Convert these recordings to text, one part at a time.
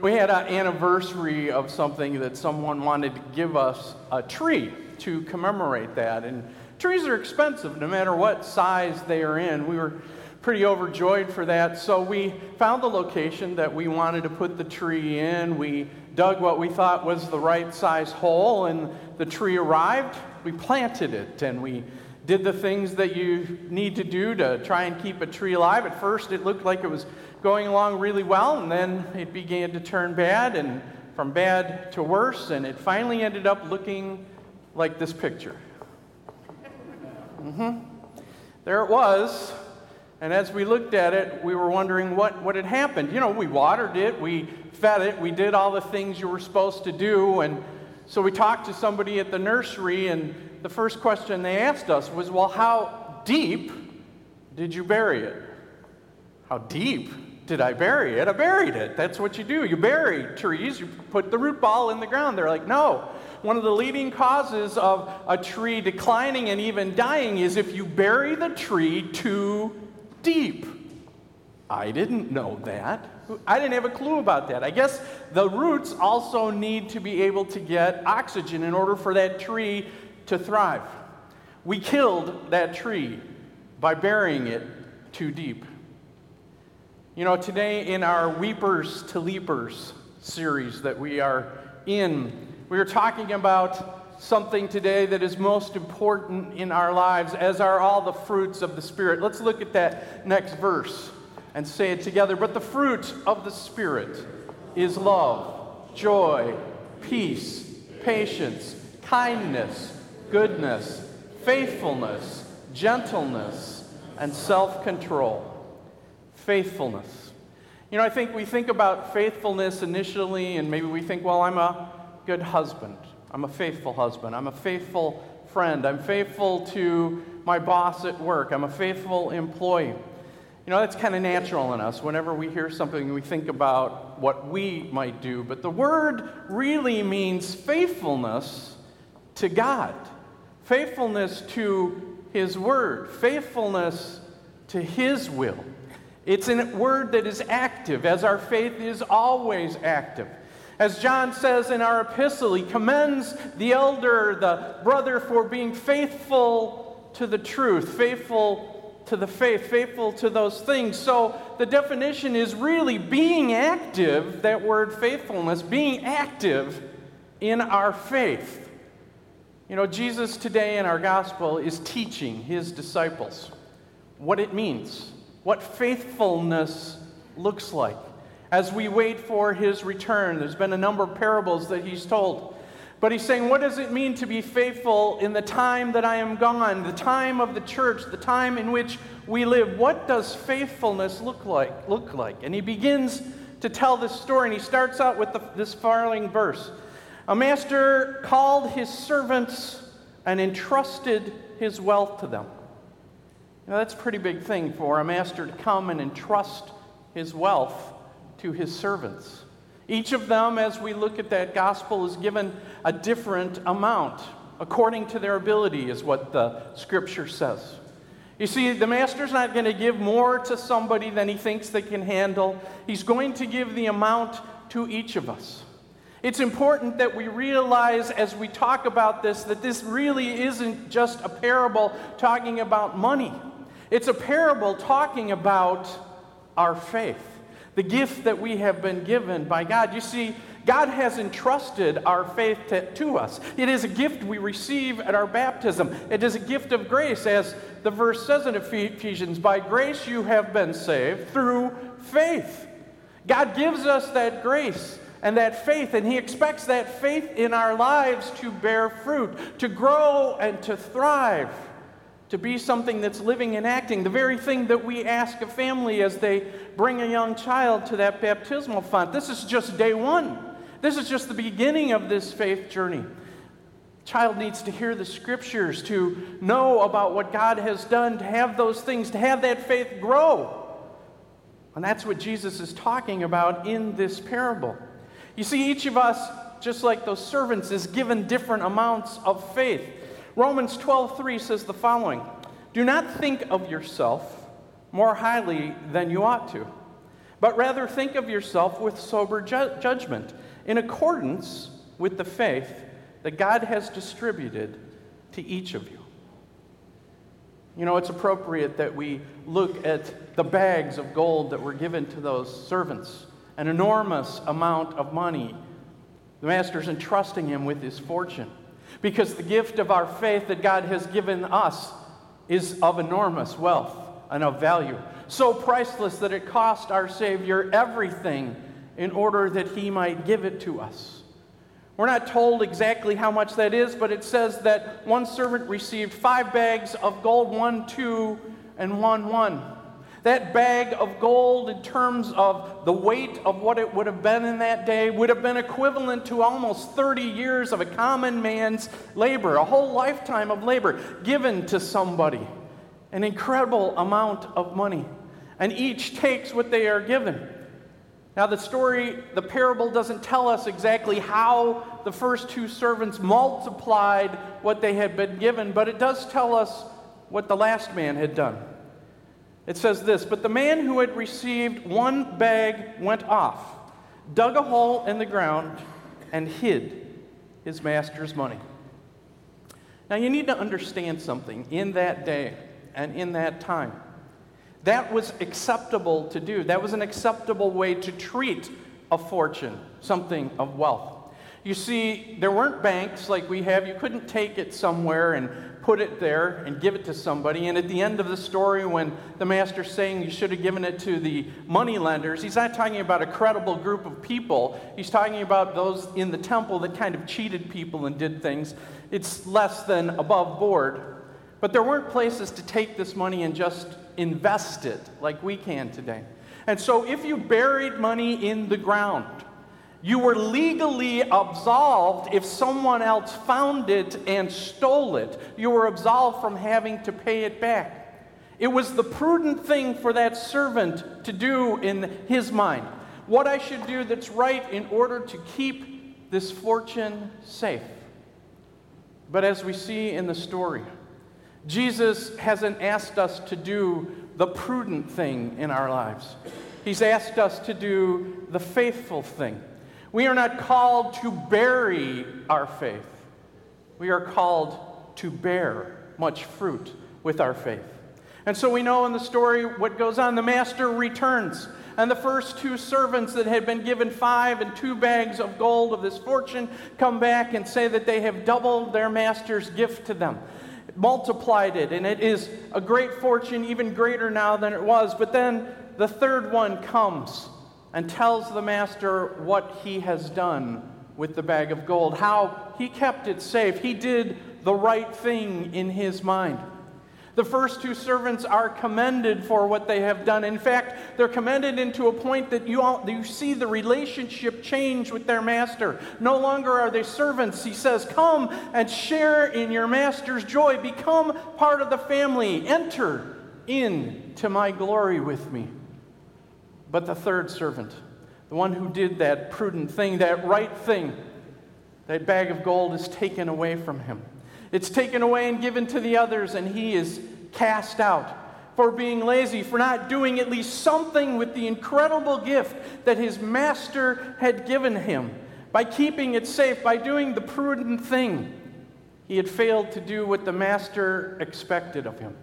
We had an anniversary of something that someone wanted to give us a tree to commemorate that. And trees are expensive no matter what size they are in. We were pretty overjoyed for that. So we found the location that we wanted to put the tree in. We dug what we thought was the right size hole, and the tree arrived. We planted it, and we did the things that you need to do to try and keep a tree alive. At first, it looked like it was going along really well, and then it began to turn bad, and from bad to worse, and it finally ended up looking like this picture. Mm-hmm. There it was. And as we looked at it, we were wondering what, what had happened. You know, we watered it, we fed it, we did all the things you were supposed to do. And so we talked to somebody at the nursery, and the first question they asked us was, Well, how deep did you bury it? How deep did I bury it? I buried it. That's what you do. You bury trees, you put the root ball in the ground. They're like, No. One of the leading causes of a tree declining and even dying is if you bury the tree too deep. I didn't know that. I didn't have a clue about that. I guess the roots also need to be able to get oxygen in order for that tree to thrive. We killed that tree by burying it too deep. You know, today in our Weepers to Leapers series that we are in, we are talking about something today that is most important in our lives, as are all the fruits of the Spirit. Let's look at that next verse and say it together. But the fruit of the Spirit is love, joy, peace, patience, kindness, goodness, faithfulness, gentleness, and self control. Faithfulness. You know, I think we think about faithfulness initially, and maybe we think, well, I'm a good husband. I'm a faithful husband. I'm a faithful friend. I'm faithful to my boss at work. I'm a faithful employee. You know, that's kind of natural in us. Whenever we hear something, we think about what we might do. But the word really means faithfulness to God, faithfulness to His word, faithfulness to His will. It's a word that is active, as our faith is always active. As John says in our epistle, he commends the elder, the brother, for being faithful to the truth, faithful to the faith, faithful to those things. So the definition is really being active, that word faithfulness, being active in our faith. You know, Jesus today in our gospel is teaching his disciples what it means, what faithfulness looks like as we wait for his return. There's been a number of parables that he's told. But he's saying, What does it mean to be faithful in the time that I am gone, the time of the church, the time in which we live? What does faithfulness look like? Look like? And he begins to tell this story, and he starts out with the, this following verse A master called his servants and entrusted his wealth to them. Now, that's a pretty big thing for a master to come and entrust his wealth to his servants. Each of them, as we look at that gospel, is given a different amount according to their ability, is what the scripture says. You see, the master's not going to give more to somebody than he thinks they can handle. He's going to give the amount to each of us. It's important that we realize as we talk about this that this really isn't just a parable talking about money. It's a parable talking about our faith the gift that we have been given by God. You see, God has entrusted our faith to, to, us. It is a gift we receive at our baptism. It is a gift of grace, as the verse says in Ephesians by grace you have been saved through faith. God gives us that grace and that faith, and He expects that faith in our lives to bear fruit, to grow and to thrive to be something that's living and acting. The very thing that we ask a family as they bring a young child to that baptismal font. This is just day one. This is just the beginning of this faith journey. Child needs to hear the scriptures, to know about what God has done, to have those things, to have that faith grow. And that's what Jesus is talking about in this parable. You see, each of us, just like those servants, is given different amounts of faith. Romans 12:3 says the following: Do not think of yourself more highly than you ought to, but rather think of yourself with sober ju- judgment, in accordance with the faith that God has distributed to each of you. You know, it's appropriate that we look at the bags of gold that were given to those servants, an enormous amount of money. The master's entrusting him with his fortune because the gift of our faith that God has given us is of enormous wealth and of value. So priceless that it cost our Savior everything in order that he might give it to us. We're not told exactly how much that is, but it says that one servant received five bags of gold, one, two, and one, one. That bag of gold, in terms of the weight of what it would have been in that day, would have been equivalent to almost 30 years of a common man's labor, a whole lifetime of labor given to somebody. An incredible amount of money. And each takes what they are given. Now, the story, the parable doesn't tell us exactly how the first two servants multiplied what they had been given, but it does tell us what the last man had done. It says this But the man who had received one bag went off, dug a hole in the ground, and hid his master's money. Now, you need to understand something in that day and in that time. That was acceptable to do. That was an acceptable way to treat a fortune, something of wealth. You see, there weren't banks like we have. You couldn't take it somewhere and put it there and give it to somebody. And at the end of the story, when the master's saying you should have given it to the money lenders, he's not talking about a credible group of people. He's talking about those in the temple that kind of cheated people and did things. It's less than above board. But there weren't places to take this money and just invest it like we can today. And so if you buried money in the ground, you were legally absolved if someone else found it and stole it. You were absolved from having to pay it back. It was the prudent thing for that servant to do in his mind. What I should do that's right in order to keep this fortune safe. But as we see in the story, Jesus hasn't asked us to do the prudent thing in our lives. He's asked us to do the faithful thing. We are not called to bury our faith. We are called to bear much fruit with our faith. And so we know in the story what goes on. The master returns, and the first two servants that had been given five and two bags of gold of this fortune come back and say that they have doubled their master's gift to them, multiplied it, and it is a great fortune, even greater now than it was. But then the third one comes and tells the master what he has done with the bag of gold, how he kept it safe. He did the right thing in his mind. The first two servants are commended for what they have done. In fact, they're commended into a point that you, all, you see the relationship change with their master. No longer are they servants. He says, Come and share in your master's joy. Become part of the family. Enter into my glory with me. But the third servant, the one who did that prudent thing, that right thing, that bag of gold is taken away from him. It's taken away and given to the others, and he is cast out for being lazy, for not doing at least something with the incredible gift that his master had given him. By keeping it safe, by doing the prudent thing, he had failed to do what the master expected of him.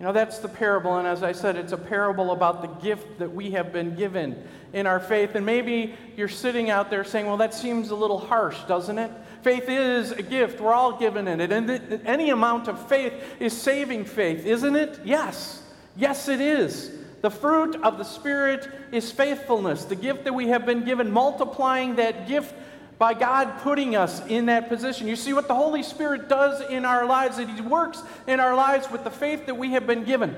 You know, that's the parable, and as I said, it's a parable about the gift that we have been given in our faith. And maybe you're sitting out there saying, well, that seems a little harsh, doesn't it? Faith is a gift. We're all given in it. And any amount of faith is saving faith, isn't it? Yes. Yes, it is. The fruit of the Spirit is faithfulness, the gift that we have been given, multiplying that gift by God putting us in that position. You see what the Holy Spirit does in our lives, that He works in our lives with the faith that we have been given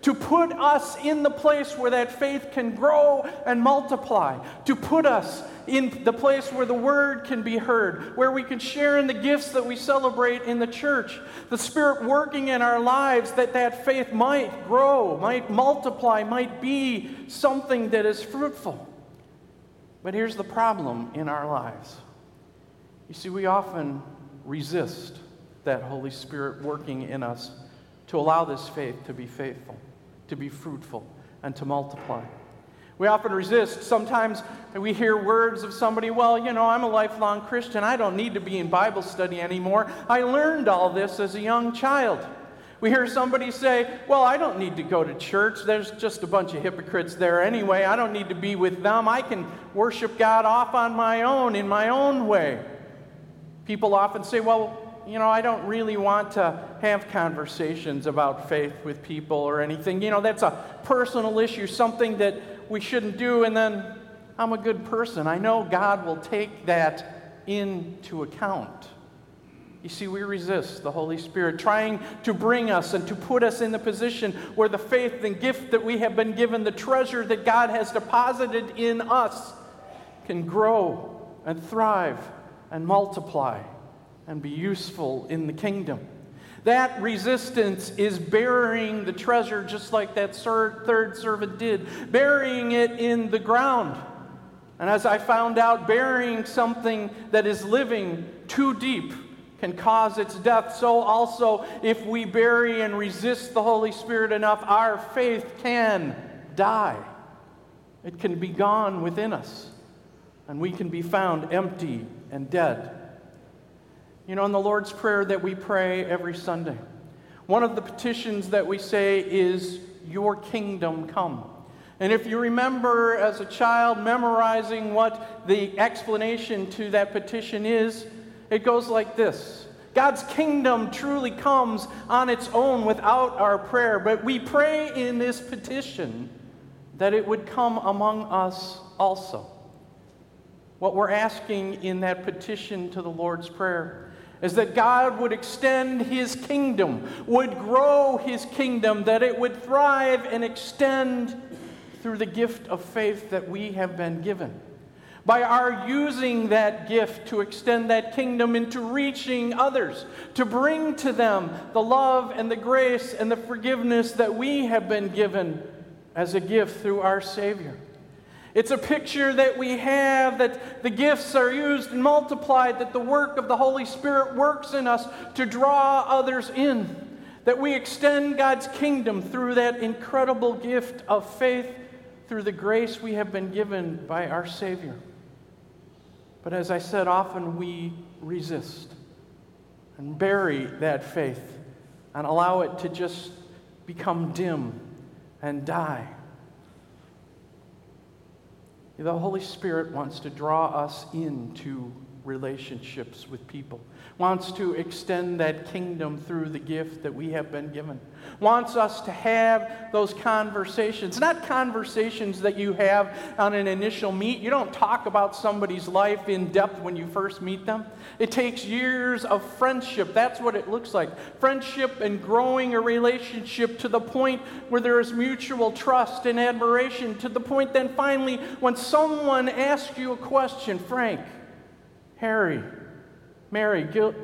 to put us in the place where that faith can grow and multiply, to put us in the place where the word can be heard, where we can share in the gifts that we celebrate in the church, the Spirit working in our lives that that faith might grow, might multiply, might be something that is fruitful. But here's the problem in our lives. You see, we often resist that Holy Spirit working in us to allow this faith to be faithful, to be fruitful, and to multiply. We often resist. Sometimes we hear words of somebody, well, you know, I'm a lifelong Christian. I don't need to be in Bible study anymore. I learned all this as a young child. We hear somebody say, Well, I don't need to go to church. There's just a bunch of hypocrites there anyway. I don't need to be with them. I can worship God off on my own, in my own way. People often say, Well, you know, I don't really want to have conversations about faith with people or anything. You know, that's a personal issue, something that we shouldn't do. And then I'm a good person. I know God will take that into account. You see, we resist the Holy Spirit trying to bring us and to put us in the position where the faith and gift that we have been given, the treasure that God has deposited in us, can grow and thrive and multiply and be useful in the kingdom. That resistance is burying the treasure just like that third servant did, burying it in the ground. And as I found out, burying something that is living too deep can cause its death, so also if we bury and resist the Holy Spirit enough, our faith can die. It can be gone within us, and we can be found empty and dead. You know, in the Lord's Prayer that we pray every Sunday, one of the petitions that we say is, Your kingdom come. And if you remember as a child memorizing what the explanation to that petition is, it goes like this God's kingdom truly comes on its own without our prayer, but we pray in this petition that it would come among us also. What we're asking in that petition to the Lord's Prayer is that God would extend His kingdom, would grow His kingdom, that it would thrive and extend through the gift of faith that we have been given by our using that gift to extend that kingdom into reaching others, to bring to them the love and the grace and the forgiveness that we have been given as a gift through our Savior. It's a picture that we have that the gifts are used and multiplied, that the work of the Holy Spirit works in us to draw others in, that we extend God's kingdom through that incredible gift of faith through the grace we have been given by our Savior. But as I said, often we resist and bury that faith and allow it to just become dim and die. The Holy Spirit wants to draw us into relationships with people, wants to extend that kingdom through the gift that we have been given, wants us to have those conversations, not conversations that you have on an initial meet. You don't talk about somebody's life in depth when you first meet them. It takes years of friendship. That's what it looks like. Friendship and growing a relationship to the point where there is mutual trust and admiration, to the point then finally when someone asks you a question, Frank, Harry, Mary, Gil-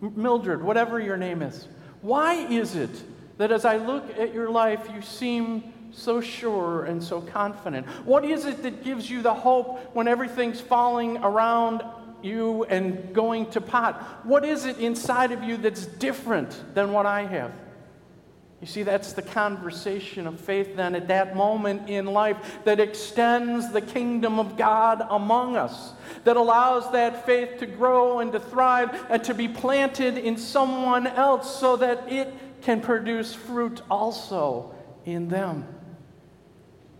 Mildred, whatever your name is. Why is it that as I look at your life, you seem so sure and so confident? What is it that gives you the hope when everything's falling around you and going to pot? What is it inside of you that's different than what I have? You see, that's the conversation of faith then at that moment in life that extends the kingdom of God among us, that allows that faith to grow and to thrive and to be planted in someone else so that it can produce fruit also in them.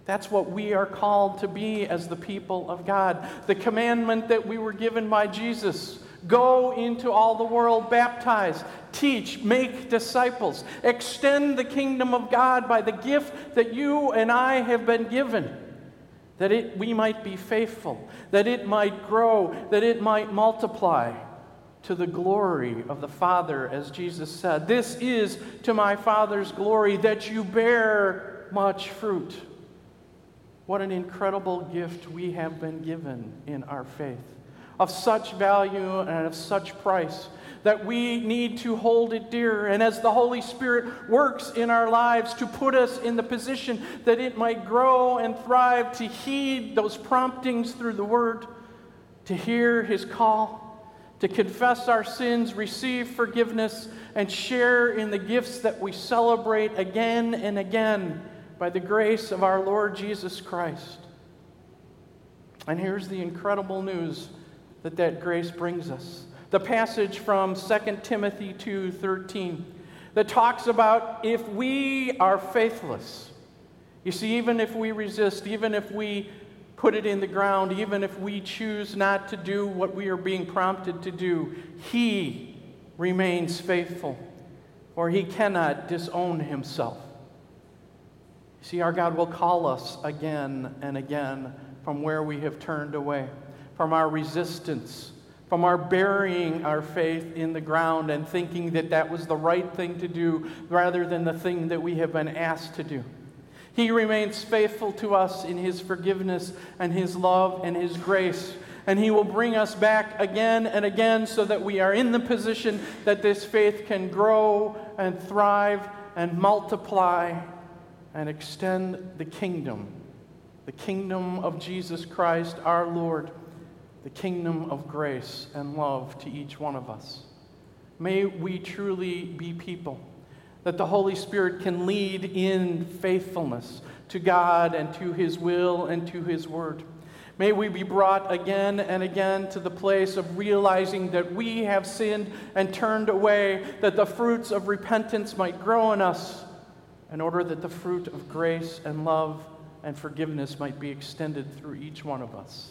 That's what we are called to be as the people of God. The commandment that we were given by Jesus Go into all the world, baptize, teach, make disciples, extend the kingdom of God by the gift that you and I have been given, that it, we might be faithful, that it might grow, that it might multiply to the glory of the Father, as Jesus said. This is to my Father's glory that you bear much fruit. What an incredible gift we have been given in our faith of such value and of such price that we need to hold it dear. And as the Holy Spirit works in our lives to put us in the position that it might grow and thrive, to heed those promptings through the Word, to hear His call, to confess our sins, receive forgiveness, and share in the gifts that we celebrate again and again by the grace of our Lord Jesus Christ. And here's the incredible news that that grace brings us. The passage from 2 Timothy 2:13 that talks about if we are faithless. You see even if we resist, even if we put it in the ground, even if we choose not to do what we are being prompted to do, he remains faithful, for he cannot disown himself. See, our God will call us again and again from where we have turned away, from our resistance, from our burying our faith in the ground and thinking that that was the right thing to do rather than the thing that we have been asked to do. He remains faithful to us in His forgiveness and His love and His grace. And He will bring us back again and again so that we are in the position that this faith can grow and thrive and multiply and extend the kingdom, the kingdom of Jesus Christ our Lord, the kingdom of grace and love to each one of us. May we truly be people that the Holy Spirit can lead in faithfulness to God and to His will and to His word. May we be brought again and again to the place of realizing that we have sinned and turned away, that the fruits of repentance might grow in us in order that the fruit of grace and love and forgiveness might be extended through each one of us.